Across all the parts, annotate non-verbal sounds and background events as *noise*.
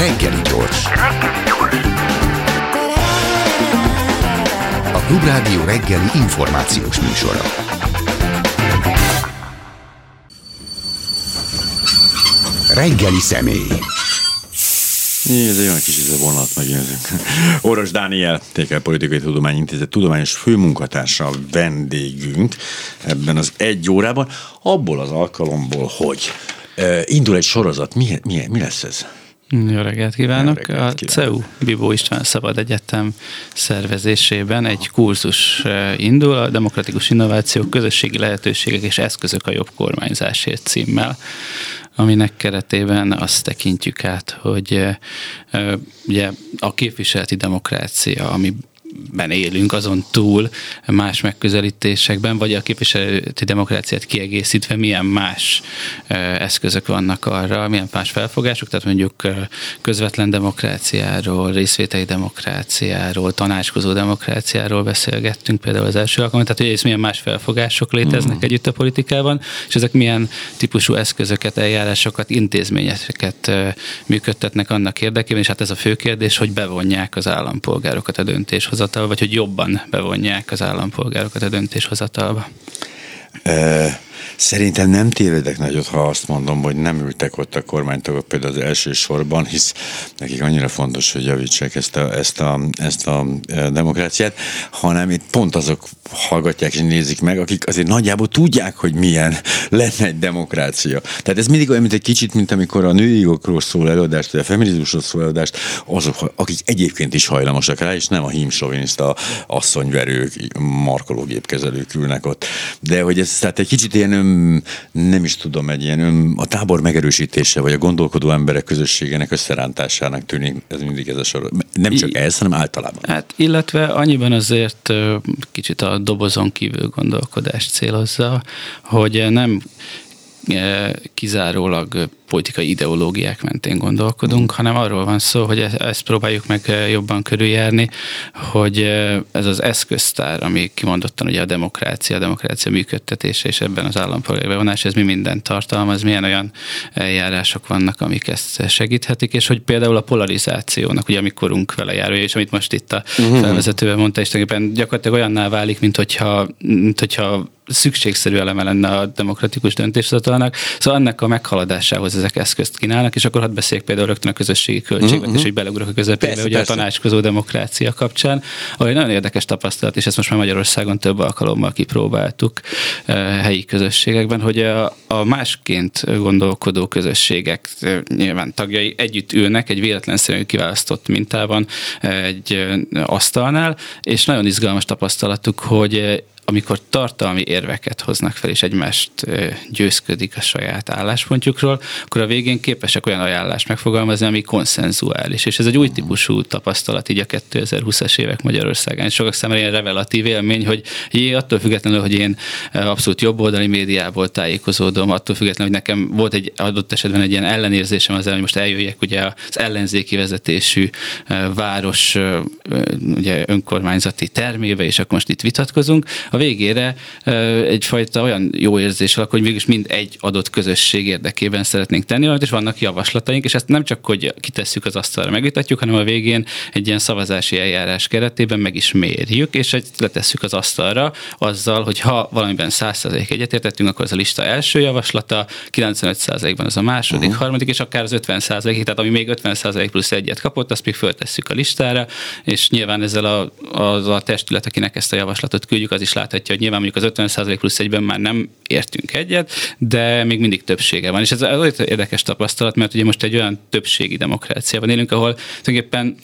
Reggeli gyors. A Klubrádió reggeli információs műsora. Reggeli személy. Ez egy olyan kis ez a vonat megint. *laughs* Oros Dániel, TK Politikai Tudományintézet tudományos főmunkatársa vendégünk ebben az egy órában. Abból az alkalomból, hogy uh, indul egy sorozat, mi, mi, mi lesz ez? Jó reggelt kívánok! Jó reggelt kívánok. A CEU Bibó István Szabad Egyetem szervezésében egy kurzus indul, a Demokratikus Innovációk, Közösségi Lehetőségek és Eszközök a jobb kormányzásért címmel aminek keretében azt tekintjük át, hogy ugye a képviseleti demokrácia, ami ben élünk, azon túl más megközelítésekben, vagy a képviseleti demokráciát kiegészítve milyen más eszközök vannak arra, milyen más felfogások, tehát mondjuk közvetlen demokráciáról, részvételi demokráciáról, tanácskozó demokráciáról beszélgettünk például az első alkalommal, tehát hogy ez milyen más felfogások léteznek mm. együtt a politikában, és ezek milyen típusú eszközöket, eljárásokat, intézményeket működtetnek annak érdekében, és hát ez a fő kérdés, hogy bevonják az állampolgárokat a döntéshoz döntéshozatal, vagy hogy jobban bevonják az állampolgárokat a döntéshozatalba? Szerintem nem tévedek nagyot, ha azt mondom, hogy nem ültek ott a kormánytagok például az első sorban, hisz nekik annyira fontos, hogy javítsák ezt a, ezt a, ezt a demokráciát, hanem itt pont azok hallgatják és nézik meg, akik azért nagyjából tudják, hogy milyen *laughs* lenne egy demokrácia. Tehát ez mindig olyan, mint egy kicsit, mint amikor a női jogokról szól előadást, vagy a feminizmusról szól előadást, azok, akik egyébként is hajlamosak rá, és nem a hímsoviniszta asszonyverők, markológépkezelők ülnek ott. De hogy ez tehát egy kicsit ilyen ön, nem is tudom, egy ilyen ön, a tábor megerősítése, vagy a gondolkodó emberek közösségének összerántásának tűnik ez mindig ez a sor. Nem csak ez, hanem általában. Hát illetve annyiban azért kicsit a dobozon kívül gondolkodást célozza, hogy nem kizárólag politikai ideológiák mentén gondolkodunk, mm. hanem arról van szó, hogy e- ezt próbáljuk meg eh, jobban körüljárni, hogy eh, ez az eszköztár, ami kimondottan ugye a demokrácia, a demokrácia működtetése és ebben az állampolgári bevonás, ez mi mindent tartalmaz, milyen olyan eljárások vannak, amik ezt segíthetik, és hogy például a polarizációnak, ugye amikorunk vele jár, és amit most itt a mm-hmm. felvezetőben mondta, és tulajdonképpen gyakorlatilag olyanná válik, mint hogyha, mint hogyha szükségszerű eleme lenne a demokratikus döntéshozatalnak. Szóval ennek a meghaladásához ezek eszközt kínálnak, és akkor hadd beszéljek például rögtön a közösségi költségvetés, uh-huh. hogy beleugrok a közepébe, persze, ugye persze. a tanácskozó demokrácia kapcsán, ahol nagyon érdekes tapasztalat, és ezt most már Magyarországon több alkalommal kipróbáltuk eh, helyi közösségekben, hogy a, a másként gondolkodó közösségek eh, nyilván tagjai együtt ülnek egy véletlenszerűen kiválasztott mintában eh, egy asztalnál, és nagyon izgalmas tapasztalatuk, hogy amikor tartalmi érveket hoznak fel, és egymást győzködik a saját álláspontjukról, akkor a végén képesek olyan ajánlást megfogalmazni, ami konszenzuális. És ez egy új típusú tapasztalat így a 2020-as évek Magyarországán. És sokak számára ilyen revelatív élmény, hogy jé, attól függetlenül, hogy én abszolút jobboldali médiából tájékozódom, attól függetlenül, hogy nekem volt egy adott esetben egy ilyen ellenérzésem az, hogy most eljöjjek ugye az ellenzéki vezetésű város ugye önkormányzati termébe, és akkor most itt vitatkozunk. A végére egyfajta olyan jó érzés alakul, hogy mégis mind egy adott közösség érdekében szeretnénk tenni valamit, és vannak javaslataink, és ezt nem csak, hogy kitesszük az asztalra, megvitatjuk, hanem a végén egy ilyen szavazási eljárás keretében meg is mérjük, és egy letesszük az asztalra azzal, hogy ha valamiben 100% egyetértettünk, akkor az a lista első javaslata, 95%-ban az a második, uh-huh. harmadik, és akár az 50%, tehát ami még 50% plusz egyet kapott, azt még föltesszük a listára, és nyilván ezzel a, az a testület, akinek ezt a javaslatot küldjük, az is láthatja, hogy nyilván mondjuk az 50% plusz egyben már nem értünk egyet, de még mindig többsége van. És ez az érdekes tapasztalat, mert ugye most egy olyan többségi demokráciában élünk, ahol tulajdonképpen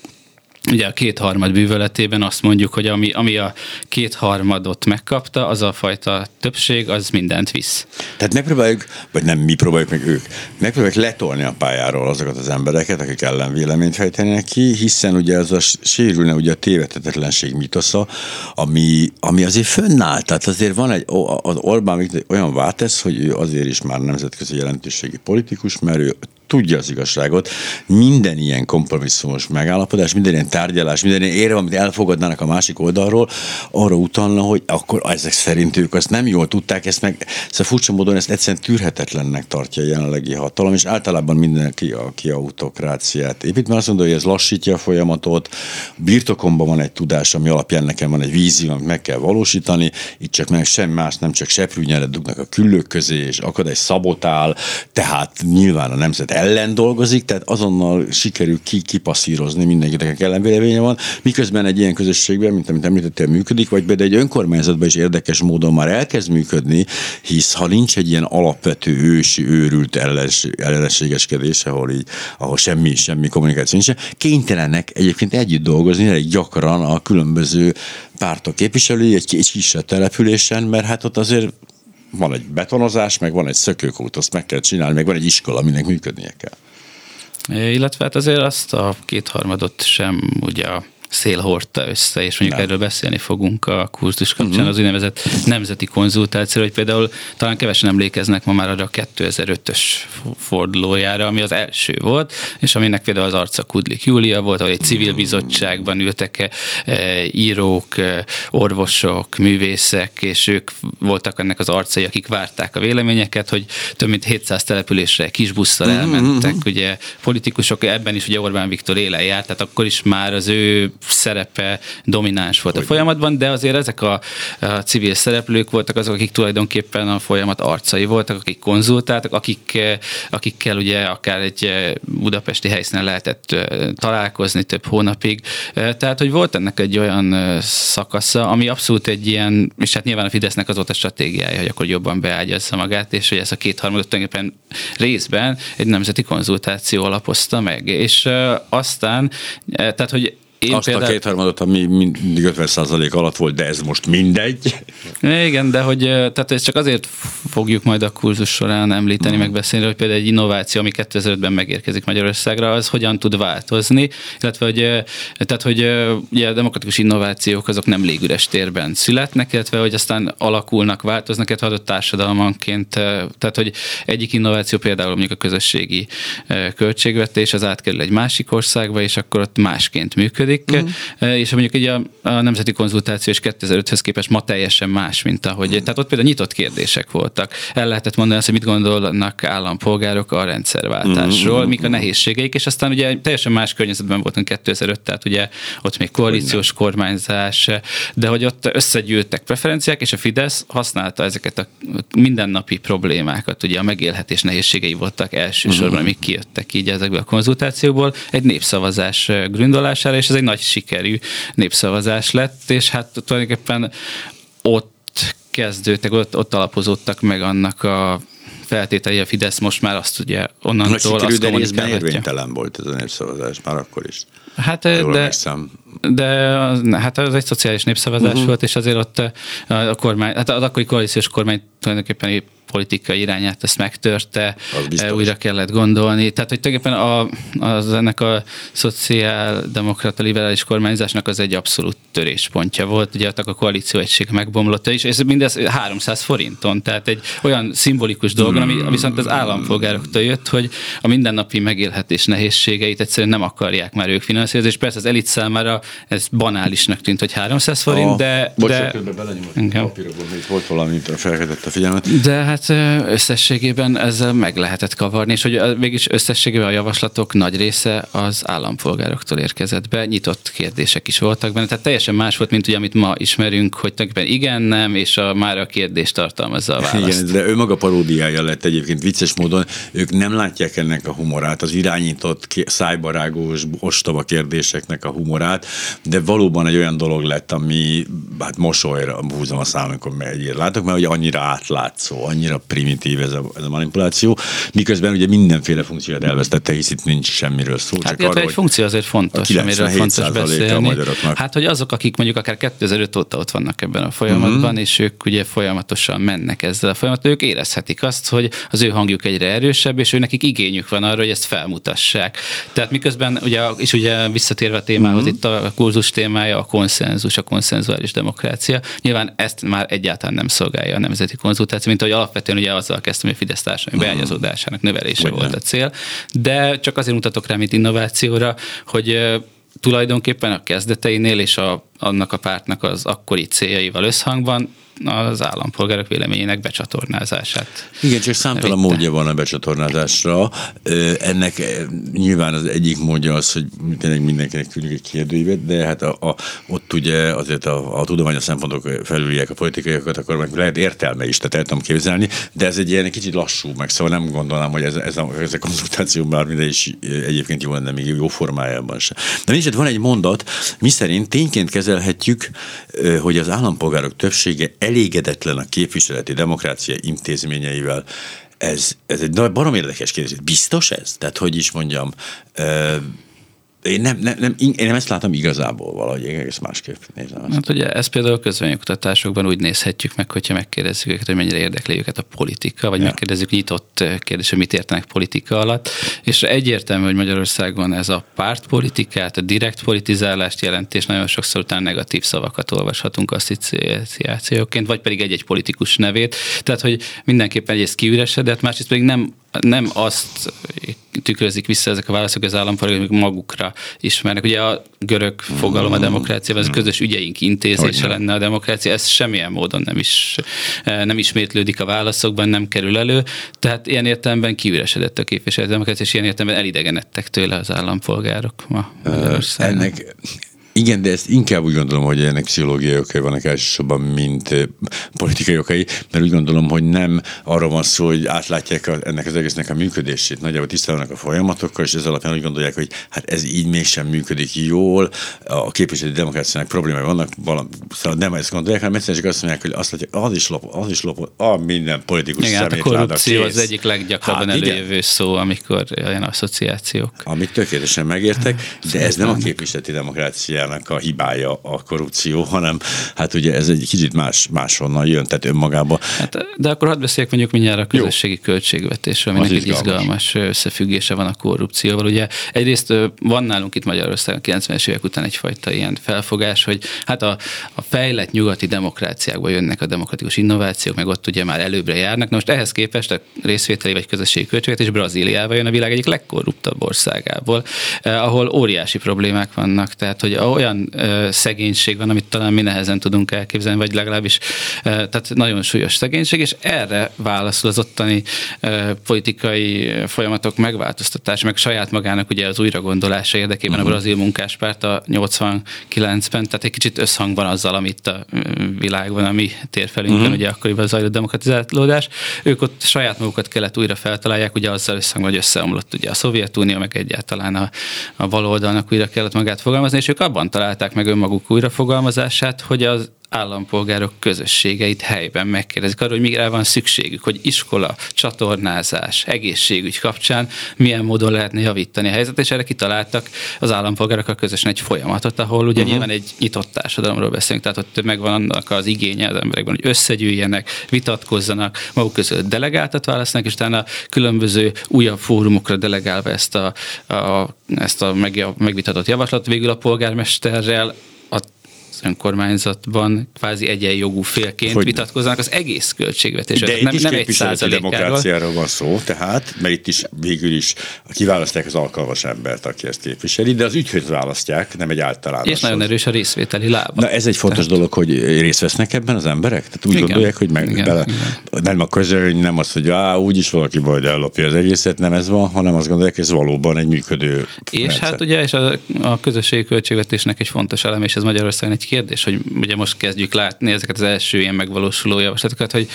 Ugye a kétharmad bűvöletében azt mondjuk, hogy ami, ami a kétharmadot megkapta, az a fajta többség, az mindent visz. Tehát megpróbáljuk, vagy nem mi próbáljuk meg ők, megpróbáljuk letolni a pályáról azokat az embereket, akik ellen véleményt fejtenek ki, hiszen ugye az a sérülne ugye a tévedhetetlenség mitosza, ami, ami azért fönnáll. Tehát azért van egy, az Orbán olyan váltesz, hogy ő azért is már nemzetközi jelentőségi politikus, mert ő tudja az igazságot. Minden ilyen kompromisszumos megállapodás, minden ilyen tárgyalás, minden ilyen érve, amit elfogadnának a másik oldalról, arra utalna, hogy akkor ezek szerint ők azt nem jól tudták, ezt meg szóval furcsa módon ezt egyszerűen tűrhetetlennek tartja a jelenlegi hatalom, és általában mindenki, aki autokráciát épít, mert azt mondja, hogy ez lassítja a folyamatot, birtokomban van egy tudás, ami alapján nekem van egy vízió, amit meg kell valósítani, itt csak meg sem más, nem csak seprűnyeret dugnak a küllők közé, és akadály szabotál, tehát nyilván a nemzet ellen dolgozik, tehát azonnal sikerül ki, kipasszírozni mindenkinek ellenvéleménye van, miközben egy ilyen közösségben, mint amit említettél, működik, vagy például egy önkormányzatban is érdekes módon már elkezd működni, hisz ha nincs egy ilyen alapvető ősi, őrült ellenségeskedés, ahol így, ahol semmi, semmi kommunikáció nincs, kénytelenek egyébként együtt dolgozni, elég gyakran a különböző pártok képviselői egy, egy kisebb településen, mert hát ott azért van egy betonozás, meg van egy szökőkút, azt meg kell csinálni, meg van egy iskola, aminek működnie kell. Illetve hát azért azt a kétharmadot sem ugye szél hordta össze, és mondjuk Nem. erről beszélni fogunk a kurzus kapcsán, uh-huh. az úgynevezett nemzeti konzultáció, hogy például talán kevesen emlékeznek ma már arra a 2005-ös fordulójára, ami az első volt, és aminek például az arca Kudlik Júlia volt, ahol egy civil bizottságban ültek e, írók, e, orvosok, művészek, és ők voltak ennek az arcai, akik várták a véleményeket, hogy több mint 700 településre kisbusszal mhm, elmentek, uh-huh. ugye politikusok, ebben is ugye Orbán Viktor élen járt, tehát akkor is már az ő szerepe domináns volt Hogy a folyamatban, de azért ezek a, a civil szereplők voltak azok, akik tulajdonképpen a folyamat arcai voltak, akik konzultáltak, akik, akikkel ugye akár egy budapesti helyszínen lehetett találkozni több hónapig. Tehát, hogy volt ennek egy olyan szakasza, ami abszolút egy ilyen, és hát nyilván a Fidesznek az volt a stratégiája, hogy akkor jobban beágyazza magát, és hogy ez a kétharmadot tulajdonképpen részben egy nemzeti konzultáció alapozta meg. És aztán, tehát, hogy én Azt például... a kétharmadot, ami mindig 50% alatt volt, de ez most mindegy. Igen, de hogy tehát ezt csak azért fogjuk majd a kurzus során említeni, uh-huh. megbeszélni, hogy például egy innováció, ami 2005-ben megérkezik Magyarországra, az hogyan tud változni, illetve hogy, tehát, hogy ugye a demokratikus innovációk azok nem légüres térben születnek, illetve hogy aztán alakulnak, változnak, illetve adott társadalmanként, tehát hogy egyik innováció például mondjuk a közösségi költségvetés, az átkerül egy másik országba, és akkor ott másként működik, működik, uh-huh. és mondjuk ugye a, a nemzeti konzultáció is 2005-höz képest ma teljesen más, mint ahogy. Uh-huh. Tehát ott például nyitott kérdések voltak. El lehetett mondani azt, hogy mit gondolnak állampolgárok a rendszerváltásról, uh-huh. mik a nehézségeik, és aztán ugye teljesen más környezetben voltunk 2005, tehát ugye ott még koalíciós kormányzás, de hogy ott összegyűltek preferenciák, és a Fidesz használta ezeket a mindennapi problémákat, ugye a megélhetés nehézségei voltak elsősorban, uh-huh. amik kijöttek így ezekből a konzultációból, egy népszavazás grundolására, és ez egy nagy sikerű népszavazás lett, és hát tulajdonképpen ott kezdődtek, ott, ott alapozódtak meg annak a feltételei a Fidesz most már azt ugye onnantól azt de részben érvénytelen volt ez a népszavazás, már akkor is. Hát, Jól de, de hát az egy szociális népszavazás uh-huh. volt, és azért ott a kormány, hát az akkori koalíciós kormány tulajdonképpen épp politikai irányát ezt megtörte, újra kellett gondolni. Tehát, hogy tulajdonképpen a, az ennek a szociáldemokrata liberális kormányzásnak az egy abszolút töréspontja volt. Ugye a koalíció egység megbomlott, és ez mindez 300 forinton, tehát egy olyan szimbolikus dolog, ami viszont az állampolgároktól jött, hogy a mindennapi megélhetés nehézségeit egyszerűen nem akarják már ők finanszírozni, és persze az elit számára ez banálisnak tűnt, hogy 300 forint, a, de... Bocsánat, de, volt valami, felkedett a figyelmet. De hát Hát összességében ezzel meg lehetett kavarni, és hogy mégis összességében a javaslatok nagy része az állampolgároktól érkezett be, nyitott kérdések is voltak benne, tehát teljesen más volt, mint ugye, amit ma ismerünk, hogy tulajdonképpen igen, nem, és a, már a kérdés tartalmazza a választ. Igen, de ő maga paródiája lett egyébként vicces módon, ők nem látják ennek a humorát, az irányított, szájbarágós, ostoba kérdéseknek a humorát, de valóban egy olyan dolog lett, ami hát mosolyra húzom a szám, amikor látok, mert hogy annyira átlátszó, annyira annyira primitív ez a, ez a manipuláció, miközben ugye mindenféle funkciót elvesztette, hisz itt nincs semmiről szó. Hát csak arra, egy funkció azért fontos, amiről fontos beszélni. A hát, hogy azok, akik mondjuk akár 2005 óta ott vannak ebben a folyamatban, uh-huh. és ők ugye folyamatosan mennek ezzel a folyamatban, ők érezhetik azt, hogy az ő hangjuk egyre erősebb, és ő nekik igényük van arra, hogy ezt felmutassák. Tehát miközben, ugye, és ugye visszatérve a témához, uh-huh. itt a kurzus témája a konszenzus, a konszenzuális demokrácia. Nyilván ezt már egyáltalán nem szolgálja a nemzeti konzultáció, mint ahogy alapvetően ugye azzal kezdtem, hogy a Fidesz társadalmi hmm. beágyazódásának növelése volt a cél, de csak azért mutatok rá, mint innovációra, hogy tulajdonképpen a kezdeteinél és a, annak a pártnak az akkori céljaival összhangban az állampolgárok véleményének becsatornázását. Igen, csak számtalan módja van a becsatornázásra. Ennek nyilván az egyik módja az, hogy tényleg mindenkinek küldjük egy kérdőívet, de hát a, a, ott ugye azért a, a tudományos szempontok felüljek a politikaiakat, akkor meg lehet értelme is, tehát el tudom képzelni, de ez egy ilyen kicsit lassú, meg szóval nem gondolnám, hogy ez, ez, a, ez a konzultáció már minden is egyébként jó lenne, még jó formájában sem. De nincs, van egy mondat, mi szerint tényként kezelhetjük, hogy az állampolgárok többsége elégedetlen a képviseleti demokrácia intézményeivel. Ez, ez egy barom érdekes kérdés. Biztos ez? Tehát, hogy is mondjam, én nem, nem, nem, én nem ezt látom igazából valahogy, egész másképp nézem ezt. Hát ugye ezt például a közvénykutatásokban úgy nézhetjük meg, hogyha megkérdezzük őket, hogy mennyire érdekli őket a politika, vagy ja. megkérdezzük nyitott kérdés, hogy mit értenek politika alatt, és egyértelmű, hogy Magyarországon ez a pártpolitikát, a direkt politizálást jelenti, és nagyon sokszor utána negatív szavakat olvashatunk asszociációként, vagy pedig egy-egy politikus nevét. Tehát, hogy mindenképpen egyrészt kiüresedett, másrészt pedig nem nem azt tükrözik vissza ezek a válaszok, az állampolgárok magukra ismernek. Ugye a görög fogalom a demokrácia, ez a közös ügyeink intézése Hogyne. lenne a demokrácia, ez semmilyen módon nem is nem ismétlődik a válaszokban, nem kerül elő, tehát ilyen értelemben kiüresedett a képviselő demokrácia, és ilyen értelemben elidegenedtek tőle az állampolgárok ma Ennek igen, de ezt inkább úgy gondolom, hogy ennek pszichológiai okai vannak elsősorban, mint politikai okai, mert úgy gondolom, hogy nem arra van szó, hogy átlátják a, ennek az egésznek a működését, nagyjából tisztában a folyamatokkal, és ez alapján úgy gondolják, hogy hát ez így mégsem működik jól, a képviselő demokráciának problémái vannak, valami, szóval nem ezt gondolják, hanem egyszerűen csak azt mondják, hogy azt látják, az is lop, az is lop, a minden politikus igen, hát a korrupció az egyik leggyakrabban hát, előjövő szó, amikor olyan asszociációk. Amit tökéletesen megértek, de ez nem a képviseleti demokrácia politikának a hibája a korrupció, hanem hát ugye ez egy kicsit más, máshonnan jön, tehát önmagába. Hát, de akkor hadd beszéljek mondjuk mindjárt a közösségi Jó. költségvetésről, aminek egy izgalmas összefüggése van a korrupcióval. Ugye egyrészt van nálunk itt Magyarországon 90-es évek után egyfajta ilyen felfogás, hogy hát a, a fejlett nyugati demokráciákban jönnek a demokratikus innovációk, meg ott ugye már előbbre járnak. Na most ehhez képest a részvételi vagy közösségi költségvetés Brazíliával jön a világ egyik legkorruptabb országából, eh, ahol óriási problémák vannak. Tehát, hogy olyan ö, szegénység van, amit talán mi nehezen tudunk elképzelni, vagy legalábbis ö, tehát nagyon súlyos szegénység, és erre válaszol az ottani ö, politikai folyamatok megváltoztatása, meg saját magának ugye az újragondolása érdekében uh-huh. a brazil munkáspárt a 89-ben, tehát egy kicsit összhangban azzal, amit a világban, a mi térfelünkön, uh-huh. ugye akkoriban zajlott demokratizálódás, ők ott saját magukat kellett újra feltalálják, ugye azzal összhangban, hogy összeomlott ugye a Szovjetunió, meg egyáltalán a, a baloldalnak újra kellett magát fogalmazni, és ők abban találták meg önmaguk újrafogalmazását, hogy az állampolgárok közösségeit helyben megkérdezik arról, hogy mire van szükségük, hogy iskola, csatornázás, egészségügy kapcsán milyen módon lehetne javítani a helyzetet, és erre kitaláltak az állampolgárokkal közösen egy folyamatot, ahol ugye uh-huh. nyilván egy nyitott társadalomról beszélünk, tehát ott megvan annak az igénye az emberekben, hogy összegyűjjenek, vitatkozzanak, maguk között delegáltat választanak, és utána különböző újabb fórumokra delegálva ezt a, a, ezt a megvitatott javaslatot végül a polgármesterrel az önkormányzatban kvázi egyenjogú félként hogy vitatkoznak az egész költségvetés. De itt nem, is nem egy demokráciáról van szó, tehát, mert itt is végül is kiválasztják az alkalmas embert, aki ezt képviseli, de az ügyhöz választják, nem egy általános. És nagyon erős a részvételi lába. Na ez egy fontos tehát... dolog, hogy részt vesznek ebben az emberek? Tehát úgy igen, gondolják, hogy meg igen, bele, igen. nem a közöny, nem az, hogy á, úgyis valaki majd ellopja az egészet, nem ez van, hanem azt gondolják, hogy ez valóban egy működő És rendszer. hát ugye, és a, a közösségi költségvetésnek egy fontos elem, és ez Magyarországon egy kérdés, hogy ugye most kezdjük látni ezeket az első ilyen megvalósuló javaslatokat, hogy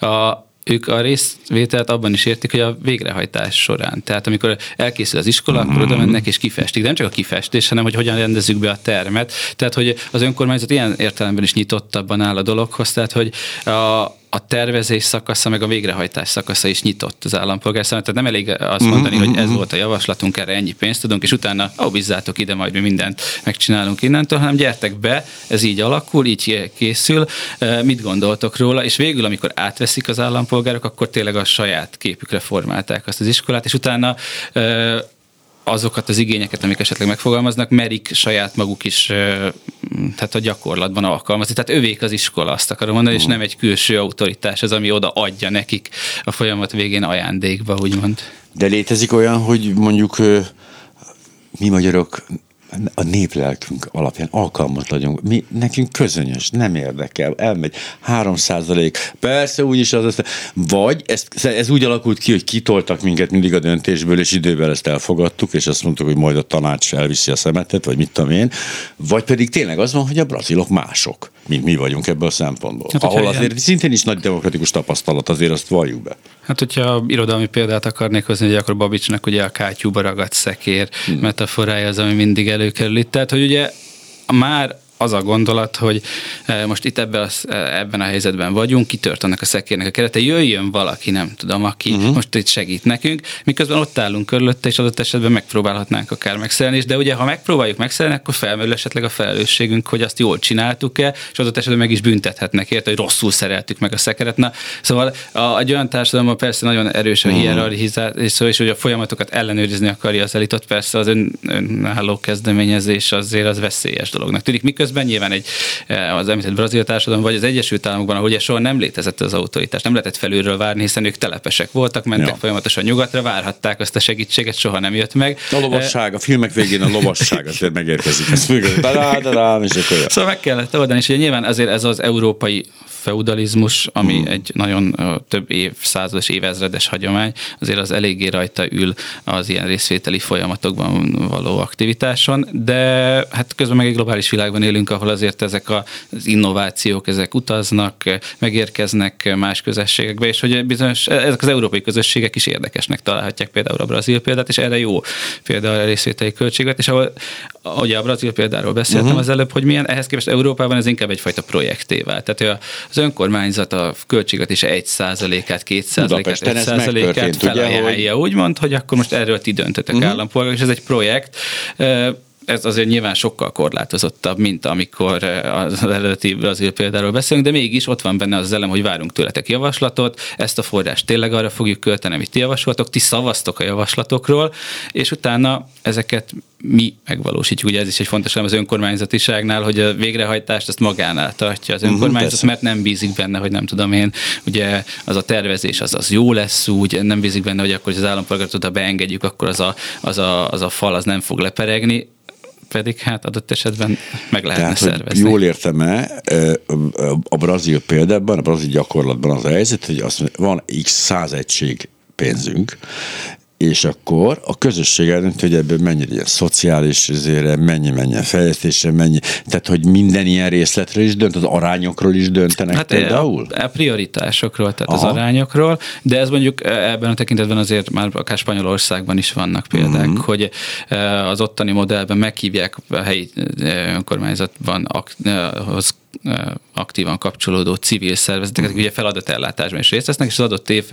a, ők a részvételt abban is értik, hogy a végrehajtás során. Tehát amikor elkészül az iskola, akkor oda mennek és kifestik. De nem csak a kifestés, hanem hogy hogyan rendezzük be a termet. Tehát, hogy az önkormányzat ilyen értelemben is nyitottabban áll a dologhoz, tehát, hogy a, a tervezés szakasza, meg a végrehajtás szakasza is nyitott az állampolgár számára. Tehát nem elég azt mhm, mondani, hogy ez mhm. volt a javaslatunk, erre ennyi pénzt tudunk, és utána, ó, bízzátok ide, majd mi mindent megcsinálunk innentől, hanem gyertek be, ez így alakul, így készül, mit gondoltok róla, és végül, amikor átveszik az állampolgárok, akkor tényleg a saját képükre formálták azt az iskolát, és utána azokat az igényeket, amik esetleg megfogalmaznak, merik saját maguk is tehát a gyakorlatban alkalmazni. Tehát övék az iskola, azt akarom mondani, uh-huh. és nem egy külső autoritás az, ami oda adja nekik a folyamat végén ajándékba, úgymond. De létezik olyan, hogy mondjuk mi magyarok a néplelkünk alapján alkalmatlanunk. Mi, nekünk közönyös, nem érdekel, elmegy. 3 százalék, persze úgyis az, az vagy ez, ez úgy alakult ki, hogy kitoltak minket mindig a döntésből, és idővel ezt elfogadtuk, és azt mondtuk, hogy majd a tanács elviszi a szemetet, vagy mit tudom én, vagy pedig tényleg az van, hogy a brazilok mások, mint mi vagyunk ebből a szempontból. Hát, Ahol azért ilyen... szintén is nagy demokratikus tapasztalat, azért azt valljuk be. Hát, hogyha irodalmi példát akarnék hozni, hogy akkor Babicsnak ugye a kátyúba ragadt szekér hmm. metaforája az, ami mindig előkerül itt. Tehát, hogy ugye már az a gondolat, hogy e, most itt ebben a, e, ebben a helyzetben vagyunk, kitört annak a szekérnek a kerete, jöjjön valaki, nem tudom, aki uh-huh. most itt segít nekünk, miközben ott állunk körülötte, és adott esetben megpróbálhatnánk akár megszerelni is, de ugye ha megpróbáljuk megszerelni, akkor felmerül esetleg a felelősségünk, hogy azt jól csináltuk-e, és adott esetben meg is büntethetnek érte, hogy rosszul szereltük meg a szekeret. Na, szóval a, egy olyan társadalomban persze nagyon erős a uh-huh. és, szó, és hogy a folyamatokat ellenőrizni akarja az elitot, persze az ön, önálló kezdeményezés azért az veszélyes dolognak tűnik. Miközben közben nyilván egy, eh, az említett brazil társadalom, vagy az Egyesült Államokban, ahol ugye soha nem létezett az autoritás, nem lehetett felülről várni, hiszen ők telepesek voltak, mentek ja. folyamatosan nyugatra, várhatták azt a segítséget, soha nem jött meg. A lovasság, a filmek végén a lovasság azért megérkezik. Ezt *laughs* még, Szóval meg kellett oldani, és ugye nyilván azért ez az európai feudalizmus, ami hmm. egy nagyon több évszázados, évezredes hagyomány, azért az eléggé rajta ül az ilyen részvételi folyamatokban való aktivitáson, de hát közben meg egy globális világban élünk, ahol azért ezek az innovációk, ezek utaznak, megérkeznek más közösségekbe, és hogy bizonyos, ezek az európai közösségek is érdekesnek találhatják például a brazil példát, és erre jó például a részvételi költséget, és ahol ugye a brazil példáról beszéltem uh-huh. az előbb, hogy milyen, ehhez képest Európában ez inkább egyfajta projekté vált. Tehát az önkormányzat a költségvetése 1 százalékát, 2 százalékát, 1 százalékát felajánlja. Úgy mond, hogy akkor most erről ti döntöttek uh-huh. állampolgárok, és ez egy projekt ez azért nyilván sokkal korlátozottabb, mint amikor az előtti brazil példáról beszélünk, de mégis ott van benne az elem, hogy várunk tőletek javaslatot, ezt a forrást tényleg arra fogjuk költeni, amit ti javaslatok, ti szavaztok a javaslatokról, és utána ezeket mi megvalósítjuk. Ugye ez is egy fontos elem az önkormányzatiságnál, hogy a végrehajtást ezt magánál tartja az mhm, önkormányzat, uh-huh, mert nem bízik benne, hogy nem tudom én, ugye az a tervezés az, az jó lesz úgy, nem bízik benne, hogy akkor az állampolgárt oda beengedjük, akkor az a, az, a, az a fal az nem fog leperegni pedig hát adott esetben meg lehetne Tehát, szervezni. Jól értem-e, a brazil példában, a brazil gyakorlatban az a helyzet, hogy azt mondja, van x száz egység pénzünk, és akkor a közösség eldönt, hogy ebből mennyi ilyen szociális zére, mennyi menjen fejlesztésre, mennyi, tehát hogy minden ilyen részletre is dönt, az arányokról is döntenek hát például? A, a prioritásokról, tehát Aha. az arányokról, de ez mondjuk e, ebben a tekintetben azért már akár Spanyolországban is vannak példák, uh-huh. hogy e, az ottani modellben meghívják a helyi önkormányzatban aktívan kapcsolódó civil szervezeteket, ugye feladatellátásban is részt vesznek, és az adott év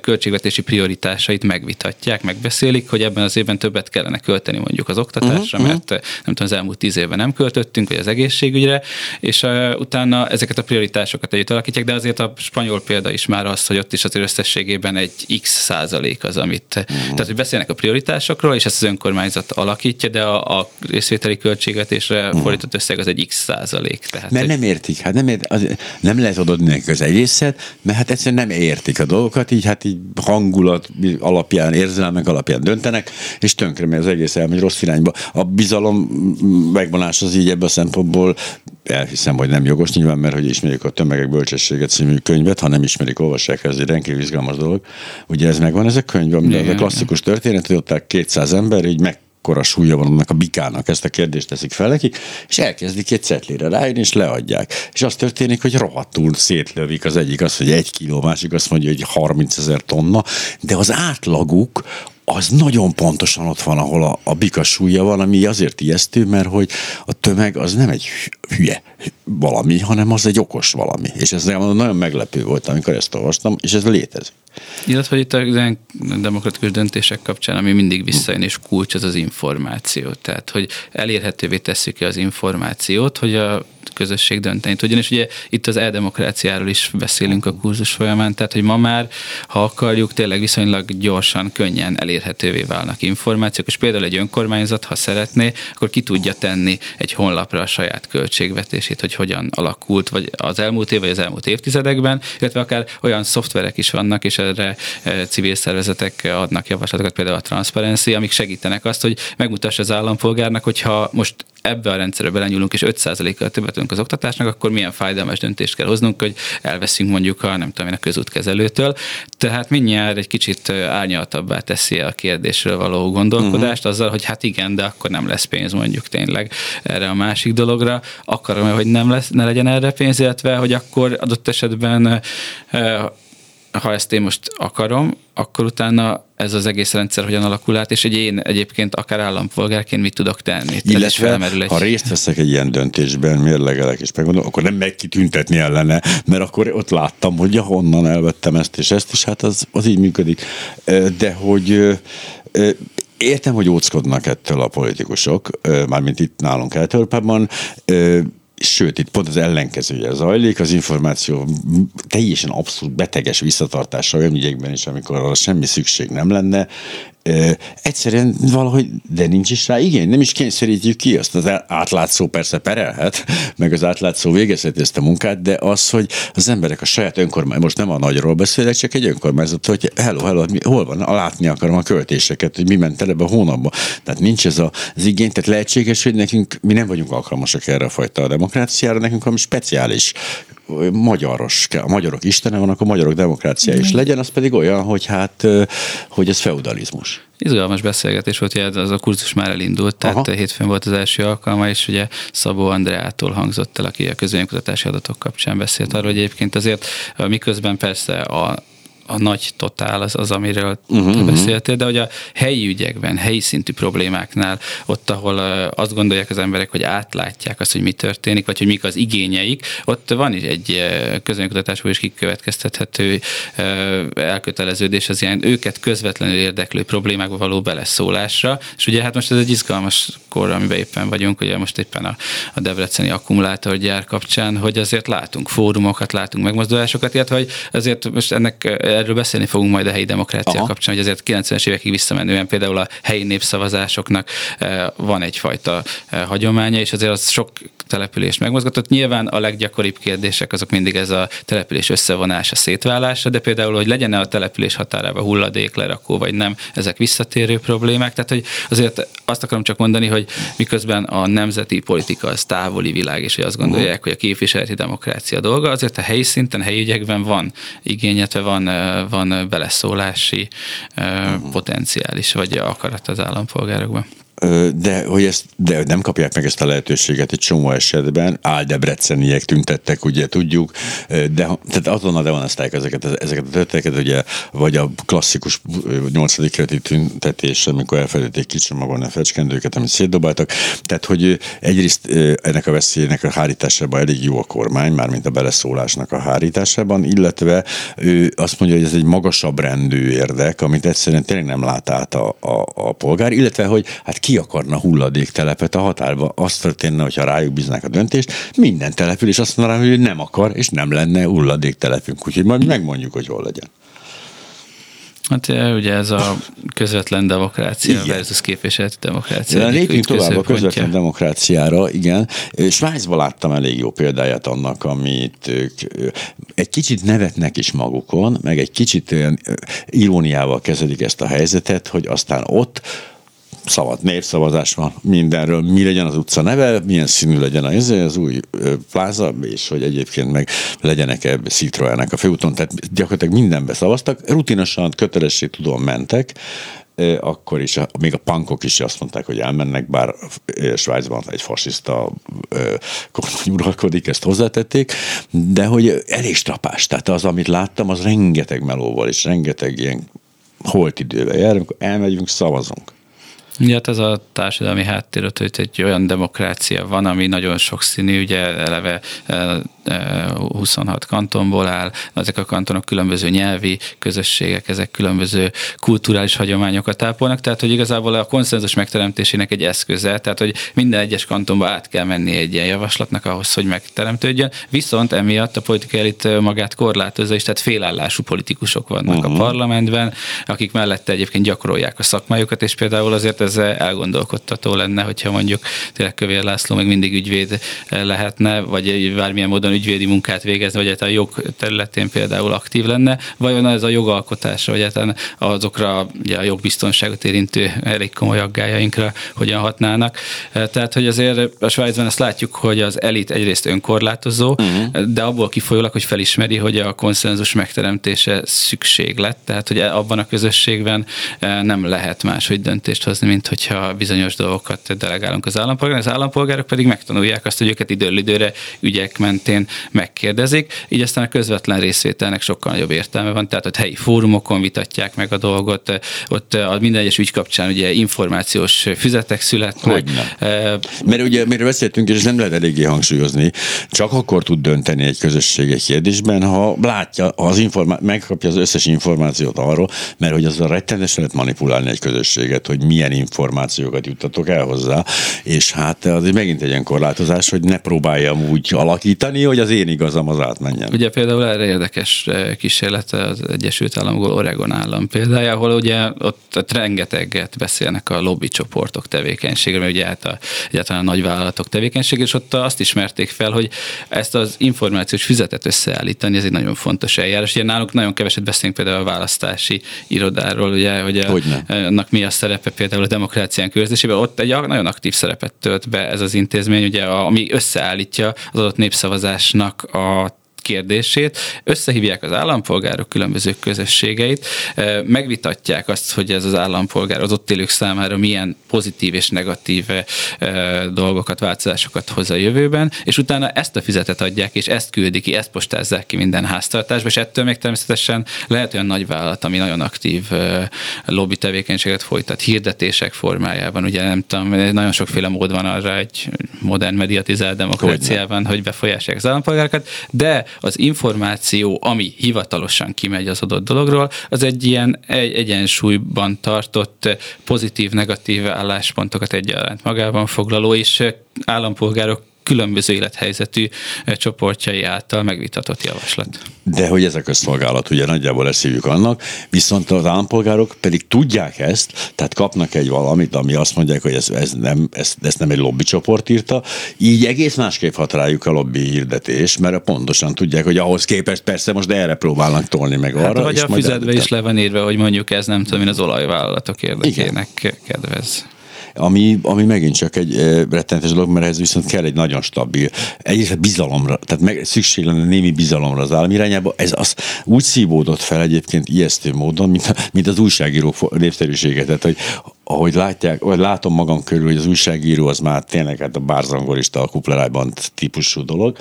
költségvetési prioritásait megvitatják, megbeszélik, hogy ebben az évben többet kellene költeni mondjuk az oktatásra, uh-huh, mert nem tudom, az elmúlt tíz évben nem költöttünk, vagy az egészségügyre, és utána ezeket a prioritásokat együtt alakítják, de azért a spanyol példa is már az, hogy ott is az összességében egy x százalék az, amit, uh-huh. tehát hogy beszélnek a prioritásokról, és ezt az önkormányzat alakítja, de a, a részvételi költségvetésre uh-huh. fordított összeg az egy x százalék. Tehát mert nem értik, hát nem, ért, az, nem lehet odaadni nekik az egészet, mert hát egyszerűen nem értik a dolgokat, így hát így hangulat alapján, érzelmek alapján döntenek, és tönkre megy az egész elmegy rossz irányba. A bizalom megvonás az így ebben a szempontból elhiszem, hogy nem jogos nyilván, mert hogy ismerik a Tömegek Bölcsességet című könyvet, ha nem ismerik, olvassák, ez egy rendkívül izgalmas dolog. Ugye ez megvan, ez a könyv, ami a klasszikus történet, hogy ott 200 ember így meg mekkora súlya van annak a bikának, ezt a kérdést teszik fel nekik, és elkezdik egy cetlére rájönni, és leadják. És az történik, hogy rohadtul szétlövik. Az egyik azt, hogy egy kiló, másik azt mondja, hogy 30 ezer tonna, de az átlaguk az nagyon pontosan ott van, ahol a, a bika súlya van, ami azért ijesztő, mert hogy a tömeg az nem egy hülye valami, hanem az egy okos valami. És ez nagyon meglepő volt, amikor ezt olvastam, és ez létezik. Illetve itt a demokratikus döntések kapcsán, ami mindig visszajön és kulcs, az az információ. Tehát, hogy elérhetővé tesszük az információt, hogy a közösség dönteni tudjon. És ugye itt az eldemokráciáról is beszélünk a kurzus folyamán, tehát hogy ma már, ha akarjuk, tényleg viszonylag gyorsan, könnyen elérhetővé válnak információk, és például egy önkormányzat, ha szeretné, akkor ki tudja tenni egy honlapra a saját költségvetését, hogy hogyan alakult, vagy az elmúlt év, vagy az elmúlt évtizedekben, illetve akár olyan szoftverek is vannak, és erre e, civil szervezetek adnak javaslatokat, például a Transparency, amik segítenek azt, hogy megmutassa az állampolgárnak, hogyha most ebbe a rendszerbe belenyúlunk, és 5%-kal többet az oktatásnak, akkor milyen fájdalmas döntést kell hoznunk, hogy elveszünk mondjuk a, nem tudom én, a közútkezelőtől. Tehát mindjárt egy kicsit árnyaltabbá teszi a kérdésről való gondolkodást, uh-huh. azzal, hogy hát igen, de akkor nem lesz pénz mondjuk tényleg erre a másik dologra. Akarom, hogy nem lesz, ne legyen erre pénz, illetve hogy akkor adott esetben ha ezt én most akarom, akkor utána ez az egész rendszer hogyan alakul át, és hogy én egyébként akár állampolgárként mit tudok tenni. Illetve, egy... ha részt veszek egy ilyen döntésben, mérlegelek és megmondom, akkor nem meg kitüntetni ellene, mert akkor ott láttam, hogy ja, honnan elvettem ezt és ezt, és hát az, az így működik. De hogy értem, hogy óckodnak ettől a politikusok, mármint itt nálunk Eltörpában, sőt, itt pont az ellenkezője zajlik, az információ teljesen abszolút beteges visszatartása olyan ügyekben is, amikor arra semmi szükség nem lenne, egyszerűen valahogy, de nincs is rá igény, nem is kényszerítjük ki azt. Az átlátszó persze perelhet, meg az átlátszó végezheti ezt a munkát, de az, hogy az emberek a saját önkormány, most nem a nagyról beszélek, csak egy önkormányzat, hogy hello, hello, hol van, látni akarom a költéseket, hogy mi ment el ebbe a hónapba. Tehát nincs ez az igény, tehát lehetséges, hogy nekünk, mi nem vagyunk alkalmasak erre a fajta a demokráciára, nekünk valami speciális magyaros, a magyarok istene van, akkor a magyarok demokrácia is legyen, az pedig olyan, hogy hát, hogy ez feudalizmus. Izgalmas beszélgetés volt, ugye az a kurzus már elindult, tehát Aha. hétfőn volt az első alkalma, és ugye Szabó Andreától hangzott el, aki a közvéleménykutatási adatok kapcsán beszélt arról, hogy egyébként azért miközben persze a a nagy totál az, az amiről uh-huh, beszéltél, de hogy a helyi ügyekben, helyi szintű problémáknál, ott, ahol azt gondolják az emberek, hogy átlátják azt, hogy mi történik, vagy hogy mik az igényeik, ott van is egy közönkutatásból is kikövetkeztethető elköteleződés az ilyen őket közvetlenül érdeklő problémákba való beleszólásra, és ugye hát most ez egy izgalmas kor, amiben éppen vagyunk, ugye most éppen a, a Debreceni akkumulátorgyár kapcsán, hogy azért látunk fórumokat, látunk megmozdulásokat, illetve hogy azért most ennek erről beszélni fogunk majd a helyi demokrácia Aha. kapcsán, hogy azért 90-es évekig visszamenően például a helyi népszavazásoknak eh, van egyfajta eh, hagyománya, és azért az sok települést megmozgatott. Nyilván a leggyakoribb kérdések azok mindig ez a település összevonása, szétválása, de például, hogy legyen-e a település határában hulladék lerakó, vagy nem, ezek visszatérő problémák. Tehát, hogy azért azt akarom csak mondani, hogy miközben a nemzeti politika az távoli világ, és hogy azt gondolják, hogy a képviseleti demokrácia dolga, azért a helyi szinten, helyi ügyekben van igényetve, van van beleszólási uh-huh. potenciális, vagy akarat az állampolgárokban de hogy ezt de nem kapják meg ezt a lehetőséget egy csomó esetben, áldebreceniek tüntettek, ugye tudjuk, de tehát azonnal demonstrálják ezeket, ezeket a történeteket, ugye, vagy a klasszikus 8. kereti tüntetés, amikor elfelejtették kicsomagolni a fecskendőket, amit szétdobáltak. Tehát, hogy egyrészt ennek a veszélynek a hárításában elég jó a kormány, mármint a beleszólásnak a hárításában, illetve ő azt mondja, hogy ez egy magasabb rendű érdek, amit egyszerűen tényleg nem lát át a, a, a polgár, illetve, hogy hát ki ki akarna hulladéktelepet a határba. Azt történne, hogyha rájuk bíznák a döntést, minden település azt mondaná, hogy nem akar, és nem lenne hulladéktelepünk. Úgyhogy majd megmondjuk, hogy hol legyen. Hát ugye ez a közvetlen demokrácia igen. versus képviseleti demokrácia. De lépjünk tovább a közvetlen demokráciára, igen. Svájcban láttam elég jó példáját annak, amit ők egy kicsit nevetnek is magukon, meg egy kicsit olyan iróniával kezelik ezt a helyzetet, hogy aztán ott szabad népszavazás van mindenről, mi legyen az utca neve, milyen színű legyen az, az új pláza, és hogy egyébként meg legyenek ebbe Citroenek a főúton, tehát gyakorlatilag mindenbe szavaztak, rutinosan, kötelessé tudom mentek, akkor is, még a pankok is azt mondták, hogy elmennek, bár Svájcban egy fasiszta kormány uralkodik, ezt hozzátették, de hogy elég strapás. Tehát az, amit láttam, az rengeteg melóval és rengeteg ilyen holt idővel jár, amikor elmegyünk, szavazunk Ugye hát ez a társadalmi háttér, hogy egy olyan demokrácia van, ami nagyon sokszínű, ugye eleve 26 kantonból áll, ezek a kantonok különböző nyelvi közösségek, ezek különböző kulturális hagyományokat ápolnak, tehát hogy igazából a konszenzus megteremtésének egy eszköze, tehát hogy minden egyes kantonba át kell menni egy ilyen javaslatnak ahhoz, hogy megteremtődjön, viszont emiatt a politikai elit magát korlátozza, és tehát félállású politikusok vannak uh-huh. a parlamentben, akik mellette egyébként gyakorolják a szakmájukat, és például azért ez elgondolkodtató lenne, hogyha mondjuk tényleg Kövér László még mindig ügyvéd lehetne, vagy bármilyen módon ügyvédi munkát végezni, vagy a jog területén például aktív lenne, vajon ez a jogalkotás, vagy azokra ugye a jogbiztonságot érintő elég komoly aggájainkra hogyan hatnának. Tehát, hogy azért a Svájcban ezt látjuk, hogy az elit egyrészt önkorlátozó, uh-huh. de abból kifolyólag, hogy felismeri, hogy a konszenzus megteremtése szükség lett, tehát, hogy abban a közösségben nem lehet máshogy döntést hozni, mint hogyha bizonyos dolgokat delegálunk az állampolgárok, az állampolgárok pedig megtanulják azt, hogy őket időről időre ügyek mentén megkérdezik, így aztán a közvetlen részvételnek sokkal nagyobb értelme van, tehát ott helyi fórumokon vitatják meg a dolgot, ott a minden egyes ügy kapcsán ugye információs füzetek születnek. Hogyne. Mert ugye, miről beszéltünk, és nem lehet eléggé hangsúlyozni, csak akkor tud dönteni egy közösség egy kérdésben, ha látja, az informá- megkapja az összes információt arról, mert hogy azzal rettenesen lehet manipulálni egy közösséget, hogy milyen információkat juttatok el hozzá, és hát az megint egy ilyen korlátozás, hogy ne próbáljam úgy alakítani, hogy az én igazam az átmenjen. Ugye például erre érdekes kísérlet az Egyesült Államokból Oregon állam példája, ahol ugye ott rengeteget beszélnek a lobby csoportok tevékenységről, mert ugye hát a, egyáltalán a nagyvállalatok tevékenység, és ott azt ismerték fel, hogy ezt az információs füzetet összeállítani, ez egy nagyon fontos eljárás. Ugye náluk nagyon keveset beszélünk például a választási irodáról, ugye, hogy a, annak mi a szerepe például a demokrácián körzésében, ott egy nagyon aktív szerepet tölt be ez az intézmény, ugye, ami összeállítja az adott népszavazásnak a kérdését, összehívják az állampolgárok különböző közösségeit, megvitatják azt, hogy ez az állampolgár az ott élők számára milyen pozitív és negatív dolgokat, változásokat hoz a jövőben, és utána ezt a fizetet adják, és ezt küldik ki, ezt postázzák ki minden háztartásba, és ettől még természetesen lehet olyan nagy vállalat, ami nagyon aktív lobby tevékenységet folytat, hirdetések formájában, ugye nem tudom, nagyon sokféle mód van arra egy modern mediatizált demokráciában, hogy befolyásolják az állampolgárokat, de az információ, ami hivatalosan kimegy az adott dologról, az egy ilyen egy egyensúlyban tartott pozitív-negatív álláspontokat egyaránt magában foglaló, és állampolgárok különböző élethelyzetű eh, csoportjai által megvitatott javaslat. De hogy ez a közszolgálat, ugye nagyjából ezt hívjuk annak, viszont az állampolgárok pedig tudják ezt, tehát kapnak egy valamit, ami azt mondják, hogy ez, ez nem, ez, ez nem egy lobbycsoport írta, így egész másképp hat rájuk a lobby hirdetés, mert pontosan tudják, hogy ahhoz képest persze most erre próbálnak tolni meg hát, arra. Hát, vagy a füzetbe is le van írva, hogy mondjuk ez nem tudom én az olajvállalatok érdekének Igen. kedvez ami, ami megint csak egy rettenetes dolog, mert ez viszont kell egy nagyon stabil, egyrészt bizalomra, tehát meg, szükség lenne némi bizalomra az állam irányába, ez az úgy szívódott fel egyébként ijesztő módon, mint, mint az újságírók népszerűsége, tehát hogy ahogy látják, vagy látom magam körül, hogy az újságíró az már tényleg hát a bárzangorista, a kuplerájban típusú dolog,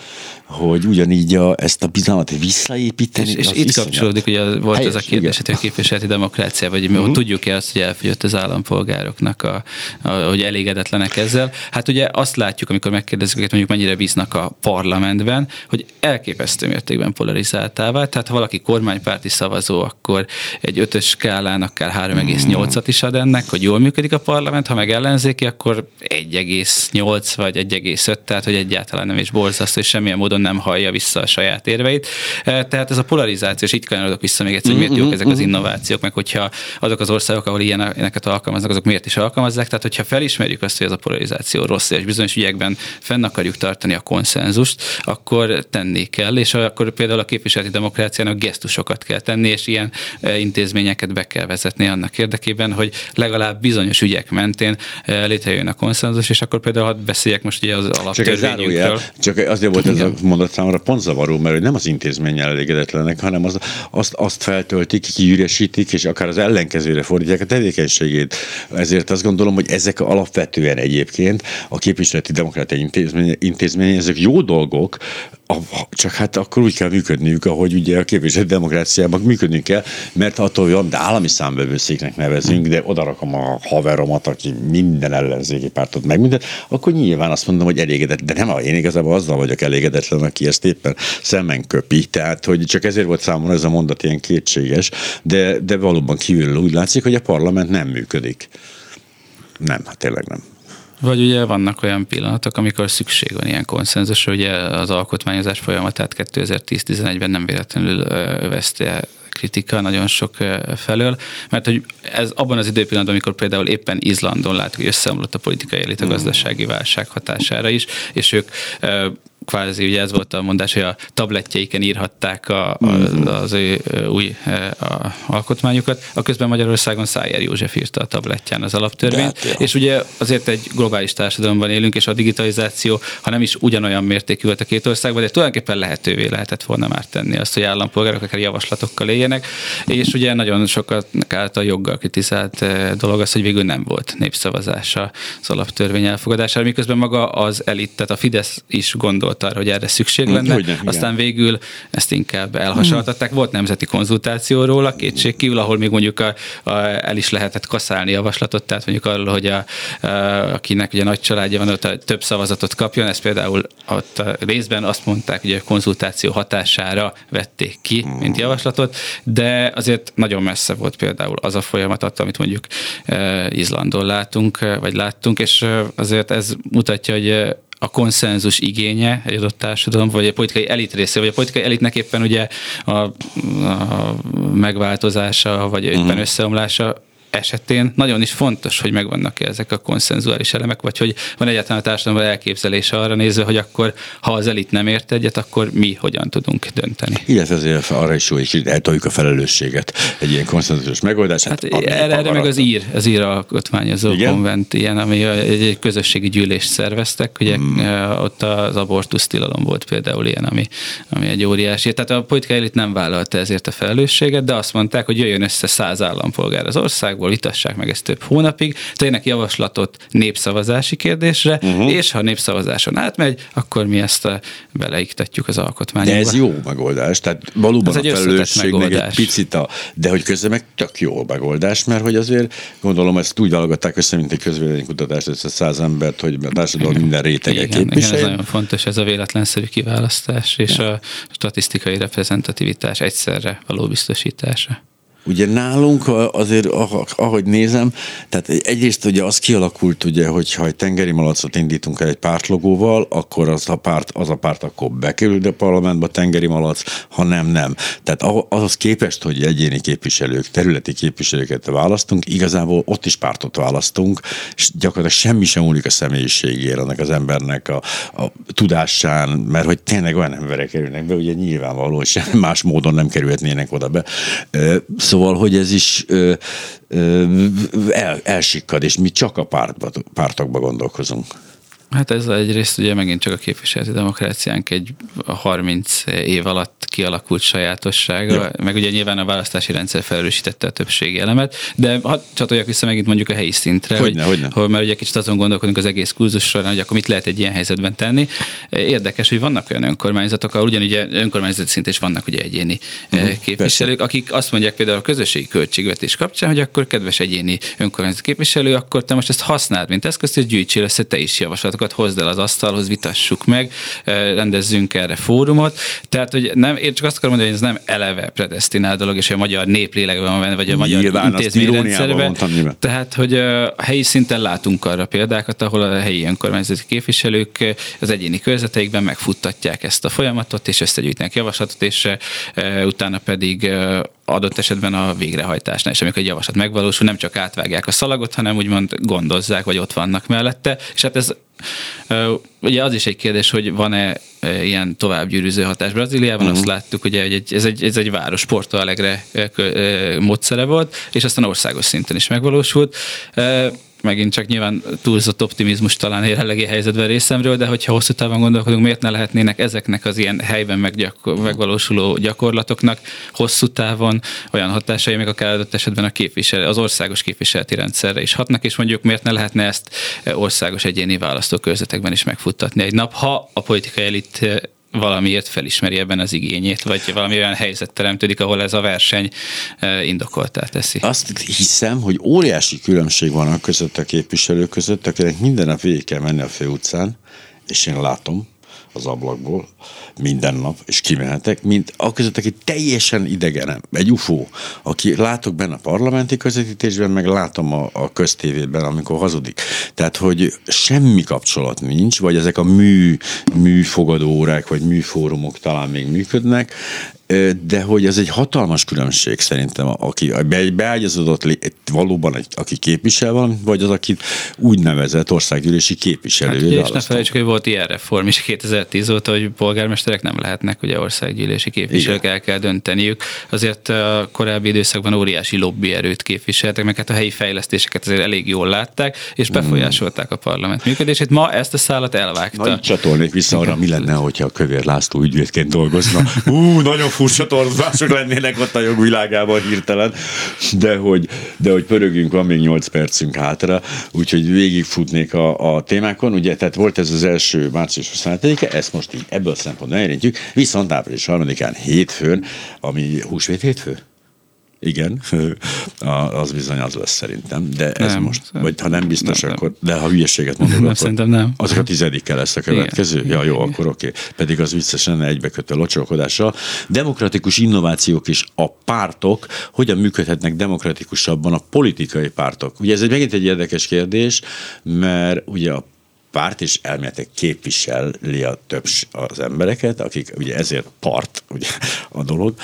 hogy ugyanígy a, ezt a bizalmat visszaépíteni. És, és itt iszonyat. kapcsolódik, hogy volt Helyes, ez a kérdés, hogy a képviseleti demokrácia, vagy mi uh-huh. tudjuk-e azt, hogy elfogyott az állampolgároknak, a, a, hogy elégedetlenek ezzel. Hát ugye azt látjuk, amikor megkérdezzük őket, mondjuk mennyire bíznak a parlamentben, hogy elképesztő mértékben polarizáltá vált. Tehát ha valaki kormánypárti szavazó, akkor egy ötös skálán akár 3,8-at is ad ennek, hogy jól működik a parlament, ha meg ellenzéki, akkor 1,8 vagy 1,5, tehát hogy egyáltalán nem is borzasztó, és semmilyen módon nem hallja vissza a saját érveit. E, tehát ez a polarizáció, és itt kanyarodok vissza még egyszer, hogy miért jók mm-hmm, ezek az mm-hmm. innovációk, meg hogyha azok az országok, ahol ilyeneket alkalmaznak, azok miért is alkalmazzák. Tehát, hogyha felismerjük azt, hogy ez a polarizáció rossz, és bizonyos ügyekben fenn akarjuk tartani a konszenzust, akkor tenni kell, és akkor például a képviseleti demokráciának gesztusokat kell tenni, és ilyen e, intézményeket be kell vezetni annak érdekében, hogy legalább bizonyos ügyek mentén létrejön a konszenzus, és akkor például hadd beszéljek most ugye az alaptörvényünkről. Csak azért volt ez a mondat számomra pont zavaró, mert nem az intézménnyel elégedetlenek, hanem az, azt, azt feltöltik, kiüresítik, és akár az ellenkezőre fordítják a tevékenységét. Ezért azt gondolom, hogy ezek alapvetően egyébként a képviseleti demokrácia intézménye, intézménye ezek jó dolgok, csak hát akkor úgy kell működniük, ahogy ugye a képviselő demokráciában működni kell, mert attól van, de állami számbevőszéknek nevezünk, de odarakom a haveromat, aki minden ellenzéki pártot megműnt, akkor nyilván azt mondom, hogy elégedett, de nem, én igazából azzal vagyok elégedetlen, aki ezt éppen szemen köpi. Tehát, hogy csak ezért volt számomra ez a mondat ilyen kétséges, de, de valóban kívül úgy látszik, hogy a parlament nem működik. Nem, hát tényleg nem. Vagy ugye vannak olyan pillanatok, amikor szükség van ilyen konszenzusra, ugye az alkotmányozás folyamatát 2010-11-ben nem véletlenül övezte kritika nagyon sok felől, mert hogy ez abban az időpillanatban, amikor például éppen Izlandon látjuk, hogy összeomlott a politikai elit a gazdasági válság hatására is, és ők kvázi ugye ez volt a mondás, hogy a tabletjeiken írhatták a, a, mhm. az ő új a, alkotmányukat, a közben Magyarországon Szájer József írta a tabletján az alaptörvényt, hát, és ugye azért egy globális társadalomban élünk, és a digitalizáció, ha nem is ugyanolyan mértékű volt a két országban, de tulajdonképpen lehetővé lehetett volna már tenni azt, hogy állampolgárok akár javaslatokkal éljenek, és ugye nagyon sokat által joggal kritizált dolog az, hogy végül nem volt népszavazása az alaptörvény elfogadására, miközben maga az elit, tehát a Fidesz is gondol gondolt arra, hogy erre szükség lenne. Hogyne, Aztán igen. végül ezt inkább elhasaltatták. Volt nemzeti konzultáció róla, kétségkívül, ahol még mondjuk a, a, el is lehetett kaszálni javaslatot, tehát mondjuk arról, hogy a, a, akinek ugye nagy családja van, ott a több szavazatot kapjon, ezt például ott a részben azt mondták, hogy a konzultáció hatására vették ki, mint hm. javaslatot, de azért nagyon messze volt például az a folyamat, attól, amit mondjuk Izlandon látunk, vagy láttunk, és azért ez mutatja, hogy a konszenzus igénye egy adott társadalom, vagy a politikai elit része, vagy a politikai elitnek éppen ugye a, a megváltozása, vagy éppen uh-huh. összeomlása esetén nagyon is fontos, hogy megvannak -e ezek a konszenzuális elemek, vagy hogy van egyáltalán a társadalomban elképzelése arra nézve, hogy akkor, ha az elit nem ért egyet, akkor mi hogyan tudunk dönteni. Illetve azért arra is jó, hogy eltoljuk a felelősséget egy ilyen konszenzusos megoldás. Hát, hát erre, erre meg az ír, az ír alkotmányozó Igen? konvent, ilyen, ami egy közösségi gyűlést szerveztek, ugye hmm. ott az abortusz tilalom volt például ilyen, ami, ami egy óriási. Tehát a politikai elit nem vállalta ezért a felelősséget, de azt mondták, hogy jöjjön össze száz állampolgár az ország, országból vitassák meg ezt több hónapig, tegyenek javaslatot népszavazási kérdésre, uh-huh. és ha a népszavazáson átmegy, akkor mi ezt a, eh, beleiktatjuk az alkotmányba. De ez jó megoldás, tehát valóban ez a felelősségnek egy picit a, de hogy közben meg tök jó megoldás, mert hogy azért gondolom ezt úgy válogatták össze, mint egy közvéleménykutatás, ez a száz embert, hogy a társadalom minden rétege igen, igen, ez nagyon fontos, ez a véletlenszerű kiválasztás, és ja. a statisztikai reprezentativitás egyszerre való biztosítása. Ugye nálunk azért, ahogy nézem, tehát egyrészt ugye az kialakult, ugye, hogy ha egy tengeri malacot indítunk el egy pártlogóval, akkor az a párt, az a párt akkor bekerül a parlamentbe a tengeri malac, ha nem, nem. Tehát ahhoz képest, hogy egyéni képviselők, területi képviselőket választunk, igazából ott is pártot választunk, és gyakorlatilag semmi sem múlik a személyiségére annak az embernek a, a tudásán, mert hogy tényleg olyan emberek kerülnek be, ugye nyilvánvaló, hogy sem más módon nem kerülhetnének oda be Szóval, hogy ez is ö, ö, el, elsikkad, és mi csak a pártba, pártokba gondolkozunk. Hát ez egyrészt ugye megint csak a képviseleti demokráciánk egy 30 év alatt kialakult sajátossága, ja. meg ugye nyilván a választási rendszer felelősítette a többségi elemet, de ha csatoljak vissza megint mondjuk a helyi szintre, hogyne, hogy, hogyne. hogy mert ugye kicsit azon gondolkodunk az egész kurzus során, hogy akkor mit lehet egy ilyen helyzetben tenni. Érdekes, hogy vannak olyan önkormányzatok, ahol ugyanúgy önkormányzati szinten is vannak ugye egyéni uh-huh, képviselők, persze. akik azt mondják például a közösségi költségvetés kapcsán, hogy akkor kedves egyéni önkormányzati képviselő, akkor te most ezt használd, mint eszközt, és gyűjtsél össze te is javaslatok javaslatokat hozd el az asztalhoz, vitassuk meg, rendezzünk erre fórumot. Tehát, hogy nem, én csak azt akarom mondani, hogy ez nem eleve predestinál dolog, és a magyar néplélekben van, vagy a magyar Nyilván, intézményrendszerben. Tehát, hogy a helyi szinten látunk arra példákat, ahol a helyi önkormányzati képviselők az egyéni körzeteikben megfuttatják ezt a folyamatot, és összegyűjtenek javaslatot, és utána pedig adott esetben a végrehajtásnál, és amikor egy javaslat megvalósul, nem csak átvágják a szalagot, hanem úgymond gondozzák, vagy ott vannak mellette. És hát ez ugye az is egy kérdés, hogy van-e ilyen továbbgyűrűző hatás. Brazíliában uh-huh. azt láttuk, ugye, hogy egy, ez, egy, ez egy város, Porto Alegre módszere volt, és aztán országos szinten is megvalósult megint csak nyilván túlzott optimizmus talán jelenlegi helyzetben részemről, de hogyha hosszú távon gondolkodunk, miért ne lehetnének ezeknek az ilyen helyben meggyakor- megvalósuló gyakorlatoknak hosszú távon olyan hatásai, még akár adott esetben a képviselő, az országos képviseleti rendszerre is hatnak, és mondjuk miért ne lehetne ezt országos egyéni választókörzetekben is megfuttatni egy nap, ha a politikai elit valamiért felismeri ebben az igényét, vagy valami olyan helyzet teremtődik, ahol ez a verseny indokoltá teszi. Azt hiszem, hogy óriási különbség van a között a képviselők között, akinek minden nap végig kell menni a főutcán, és én látom, az ablakból minden nap, és kimehetek, mint a között, aki teljesen idegenem, egy UFO, aki látok benne a parlamenti közvetítésben, meg látom a, a köztévében, amikor hazudik. Tehát, hogy semmi kapcsolat nincs, vagy ezek a mű, műfogadó órák, vagy műfórumok talán még működnek, de hogy ez egy hatalmas különbség szerintem, aki egy beágyazódott valóban, egy, aki képvisel van, vagy az, aki úgynevezett országgyűlési képviselő. Hát, és ne felejtsük, hogy volt ilyen reform is 2010 óta, hogy polgármesterek nem lehetnek ugye országgyűlési képviselők, Igen. el kell dönteniük. Azért a korábbi időszakban óriási lobbyerőt képviseltek, meg hát a helyi fejlesztéseket azért elég jól látták, és mm. befolyásolták a parlament működését. Ma ezt a szállat elvágta. Na, csatolnék vissza arra, mi lenne, hogyha a Kövér László ügyvédként dolgozna. Ú, nagyon furcsa torzások lennének ott a jogvilágában hirtelen, de hogy, de hogy pörögünk, van még 8 percünk hátra, úgyhogy végigfutnék a, a témákon. Ugye, tehát volt ez az első március 27-e, ezt most így ebből a szempontból érintjük, viszont április 3-án hétfőn, ami húsvét hétfő? Igen, *laughs* az bizony az lesz szerintem, de ez nem, most, vagy ha nem biztos, nem, akkor, de ha hülyeséget mondok, nem, akkor szerintem nem. Azok a tizedikkel lesz a következő? Igen. Ja, jó, akkor oké. Okay. Pedig az vicces lenne egybekötő locsolkodással. Demokratikus innovációk és a pártok hogyan működhetnek demokratikusabban a politikai pártok? Ugye ez egy megint egy érdekes kérdés, mert ugye a párt is elméletek képviseli a több az embereket, akik ugye ezért part ugye, a dolog,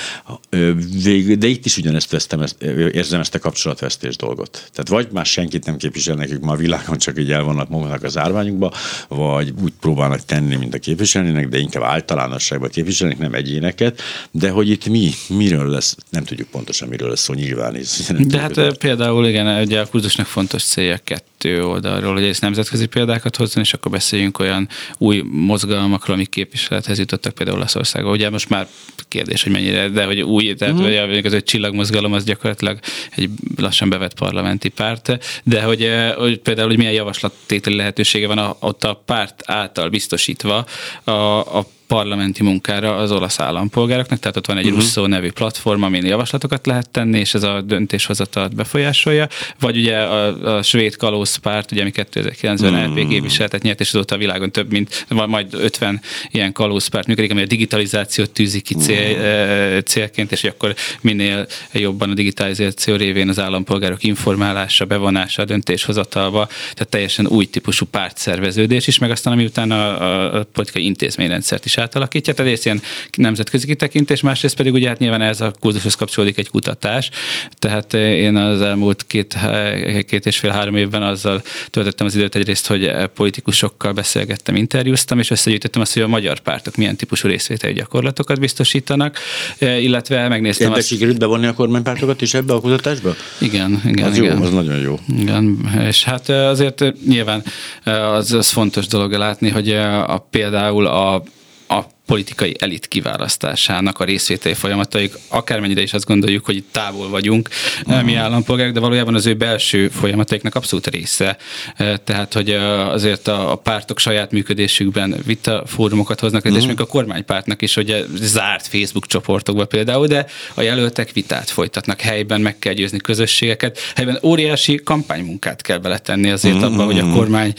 de itt is ugyanezt vesztem, érzem ezt a kapcsolatvesztés dolgot. Tehát vagy már senkit nem képvisel nekik ma a világon, csak így el vannak magunknak az árványukba, vagy úgy próbálnak tenni, mint a képviselnének, de inkább általánosságban képviselnek, nem egyéneket, de hogy itt mi, miről lesz, nem tudjuk pontosan miről lesz szó nyilván. De hát például igen, ugye a kurzusnak fontos célja kettő oldalról, hogy ez nemzetközi példákat hozni, és akkor beszéljünk olyan új mozgalmakról, amik képviselethez jutottak például Olaszországban. Ugye most már kérdés, hogy mennyire, de hogy új, tehát mm. hogy az egy csillagmozgalom az gyakorlatilag egy lassan bevett parlamenti párt, de hogy, eh, hogy például, hogy milyen javaslattételi lehetősége van ott a párt által biztosítva a, a parlamenti munkára az olasz állampolgároknak, tehát ott van egy uh-huh. Russo nevű platform, amin javaslatokat lehet tenni, és ez a döntéshozatalt befolyásolja, vagy ugye a, a svéd kalózpárt, ugye ami 2009-ben uh-huh. LP képviseletet nyert, és azóta a világon több mint majd 50 ilyen kalózpárt működik, ami a digitalizációt tűzi ki cél, uh-huh. célként, és akkor minél jobban a digitalizáció révén az állampolgárok informálása, bevonása a döntéshozatalba, tehát teljesen új típusú pártszerveződés is, meg aztán ami utána a, a politikai intézményrendszert is átalakítja. Tehát egyrészt ilyen nemzetközi kitekintés, másrészt pedig ugye hát nyilván ez a kurzushoz kapcsolódik egy kutatás. Tehát eh, én az elmúlt két, eh, két és fél három évben azzal töltöttem az időt egyrészt, hogy eh, politikusokkal beszélgettem, interjúztam, és összegyűjtöttem azt, hogy a magyar pártok milyen típusú részvételi gyakorlatokat biztosítanak, illetve megnéztem Ebbe azt... sikerült bevonni a kormánypártokat is ebbe a kutatásba? Igen, igen. Az igen. jó, az nagyon jó. Igen, és hát azért nyilván az, az fontos dolog látni, hogy a, például a a politikai elit kiválasztásának a részvételi folyamataik, akármennyire is azt gondoljuk, hogy távol vagyunk uh-huh. mi állampolgárok, de valójában az ő belső folyamataiknak abszolút része. Eh, tehát, hogy eh, azért a, pártok saját működésükben vita fórumokat hoznak, uh-huh. és még a kormánypártnak is, hogy zárt Facebook csoportokba például, de a jelöltek vitát folytatnak helyben, meg kell győzni közösségeket. Helyben óriási kampánymunkát kell beletenni azért uh-huh. abban, hogy a kormány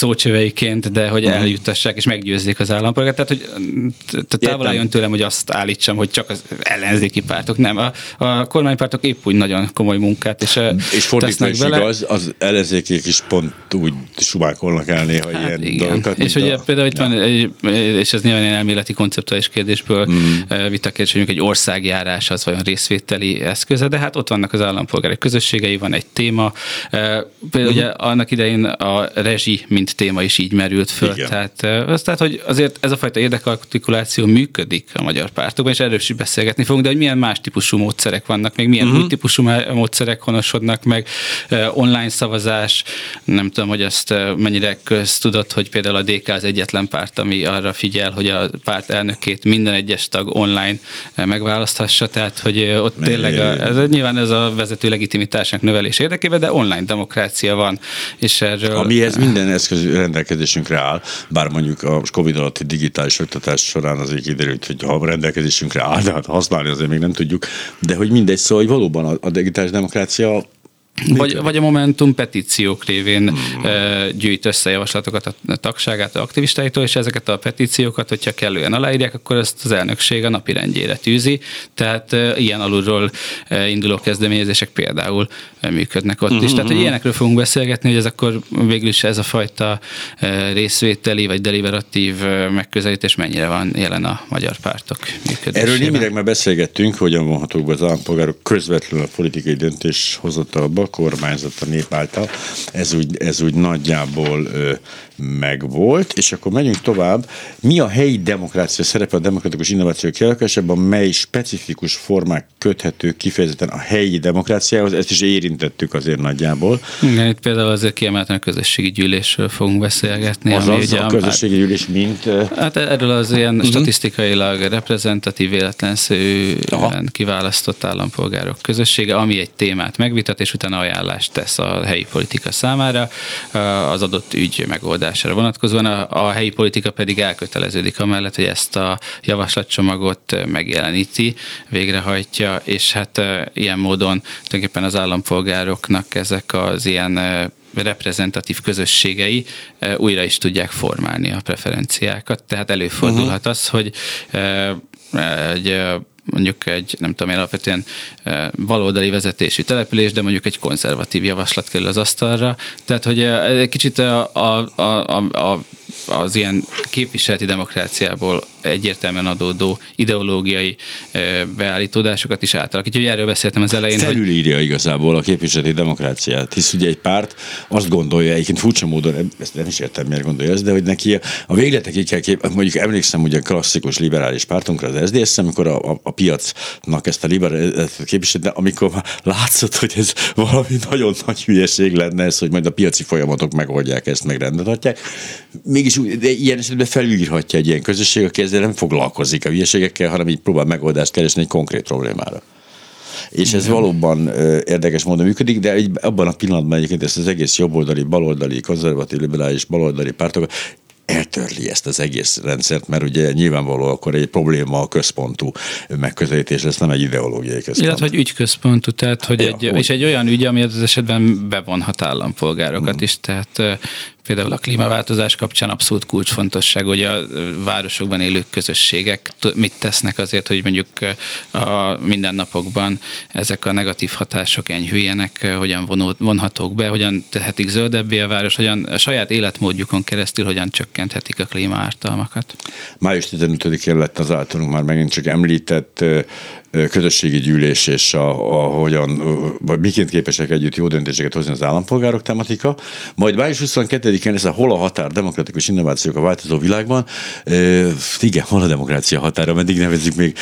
szócsöveiként, de hogy eljuttassák és meggyőzzék az állampolgárt. Tehát, hogy távol álljon tőlem, hogy azt állítsam, hogy csak az ellenzéki pártok. Nem, a, a kormánypártok épp úgy nagyon komoly munkát, és, és fordítva is vele. igaz, az ellenzékék is pont úgy sumákolnak el néha hát ilyen igen. dolgokat. És ugye a... például itt ja. van, egy, és ez nyilván egy elméleti konceptuális kérdésből mm. kérdés, hogy egy országjárás az vajon részvételi eszköze, de hát ott vannak az állampolgári közösségei, van egy téma. Például mm. ugye annak idején a rezsi, mint téma is így merült föl. Igen. Tehát, az, tehát, hogy azért ez a fajta érdekel artikuláció működik a magyar pártokban, és erről is beszélgetni fogunk, de hogy milyen más típusú módszerek vannak, még milyen uh-huh. új típusú módszerek honosodnak meg, online szavazás, nem tudom, hogy ezt mennyire köztudott, hogy például a DK az egyetlen párt, ami arra figyel, hogy a párt elnökét minden egyes tag online megválaszthassa, tehát hogy ott tényleg a, ez, nyilván ez a vezető legitimitásnak növelés érdekében, de online demokrácia van, és erről... Amihez minden eszköz rendelkezésünkre áll, bár mondjuk a Covid alatti digitális oktatás kutatás során azért kiderült, hogy ha rendelkezésünkre áll, de hát használni azért még nem tudjuk, de hogy mindegy, szóval hogy valóban a, a digitális demokrácia vagy, vagy a Momentum petíciók révén hmm. gyűjt össze javaslatokat a tagságát a aktivistáitól, és ezeket a petíciókat, hogyha kellően aláírják, akkor ezt az elnökség a napi rendjére tűzi. Tehát ilyen alulról induló kezdeményezések például működnek ott is. Tehát, hogy hmm. ilyenekről fogunk beszélgetni, hogy ez akkor végül is ez a fajta részvételi vagy deliberatív megközelítés mennyire van jelen a magyar pártok működésében. Erről némileg már beszélgettünk, hogyan vonhatók be az állampolgárok közvetlenül a politikai döntéshozatalba, kormányzat a nép által. Ez úgy, ez úgy nagyjából megvolt, és akkor megyünk tovább. Mi a helyi demokrácia szerepe a demokratikus innovációk kialakulásában, mely specifikus formák köthető kifejezetten a helyi demokráciához, ezt is érintettük azért nagyjából. Igen, itt például azért kiemelten a közösségi gyűlésről fogunk beszélgetni. Az ami az ugye, a közösségi gyűlés mint? Hát erről az ilyen uh-huh. statisztikailag reprezentatív véletlenszerűen kiválasztott állampolgárok közössége, ami egy témát megvitat, és utána ajánlást tesz a helyi politika számára az adott ügy megoldására vonatkozóan. A, a helyi politika pedig elköteleződik amellett, hogy ezt a javaslatcsomagot megjeleníti, végrehajtja, és hát ilyen módon tulajdonképpen az állampolgároknak ezek az ilyen reprezentatív közösségei újra is tudják formálni a preferenciákat. Tehát előfordulhat uh-huh. az, hogy egy mondjuk egy, nem tudom én, alapvetően baloldali vezetésű település, de mondjuk egy konzervatív javaslat kerül az asztalra. Tehát, hogy egy kicsit a, a, a, a, az ilyen képviseleti demokráciából egyértelműen adódó ideológiai beállítódásokat is átalakítja. Hogy erről beszéltem az elején. Felülírja hogy... igazából a képviseleti demokráciát, hisz ugye egy párt azt gondolja, egyébként furcsa módon, ezt nem is értem, miért gondolja ezt, de hogy neki a végletekig kell kép, mondjuk emlékszem ugye klasszikus liberális pártunkra, az SZDSZ, amikor a, a, a piacnak ezt a liberális de amikor látszott, hogy ez valami nagyon nagy hülyeség lenne ez, hogy majd a piaci folyamatok megoldják ezt, meg rendet Mégis de ilyen esetben felülírhatja egy ilyen közösség, aki ezzel nem foglalkozik a hülyeségekkel, hanem így próbál megoldást keresni egy konkrét problémára. És ez valóban érdekes módon működik, de egy, abban a pillanatban egyébként ezt az egész jobboldali, baloldali, konzervatív, liberális, baloldali pártok eltörli ezt az egész rendszert, mert ugye nyilvánvaló akkor egy probléma a központú megközelítés lesz, nem egy ideológiai központú. Illetve, hogy ügyközpontú, tehát hogy ja, egy, hogy... és egy olyan ügy, ami az esetben bevonhat állampolgárokat hmm. is, tehát például a klímaváltozás kapcsán abszolút kulcsfontosság, hogy a városokban élő közösségek mit tesznek azért, hogy mondjuk a mindennapokban ezek a negatív hatások enyhüljenek, hogyan vonhatók be, hogyan tehetik zöldebbé a város, hogyan a saját életmódjukon keresztül hogyan csökkenthetik a klímaártalmakat. Május 15-én lett az általunk már megint csak említett közösségi gyűlés és a, a hogyan, vagy miként képesek együtt jó döntéseket hozni az állampolgárok tematika. Majd május 22-én lesz a hol a határ demokratikus innovációk a változó világban. E, igen, hol a demokrácia határa, meddig nevezzük még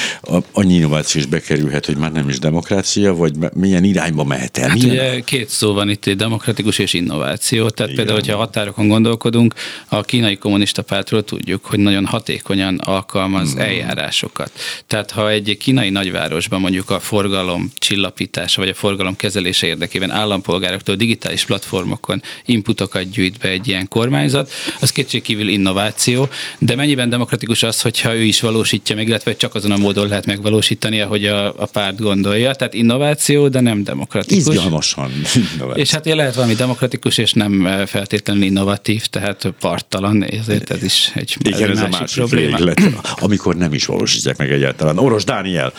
annyi innováció is bekerülhet, hogy már nem is demokrácia, vagy milyen irányba mehet el? Hát ugye két szó van itt, demokratikus és innováció. Tehát igen. például, hogyha a határokon gondolkodunk, a kínai kommunista pártról tudjuk, hogy nagyon hatékonyan alkalmaz hmm. eljárásokat. Tehát ha egy kínai nagy nagyvárosban mondjuk a forgalom csillapítása vagy a forgalom kezelése érdekében állampolgároktól digitális platformokon inputokat gyűjt be egy ilyen kormányzat, az kétségkívül innováció, de mennyiben demokratikus az, hogyha ő is valósítja meg, illetve csak azon a módon lehet megvalósítani, ahogy a, a párt gondolja. Tehát innováció, de nem demokratikus. Izgalmasan *laughs* innováció. És hát lehet valami demokratikus, és nem feltétlenül innovatív, tehát parttalan, ezért ez is egy, Igen, ez, ez a másik probléma. Véglet, amikor nem is valósítják meg egyáltalán. Oros Dániel,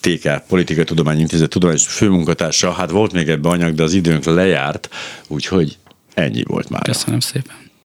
TK Politikai Tudományi Intézet tudományos főmunkatársa. Hát volt még ebben anyag, de az időnk lejárt, úgyhogy ennyi volt már. Köszönöm szépen.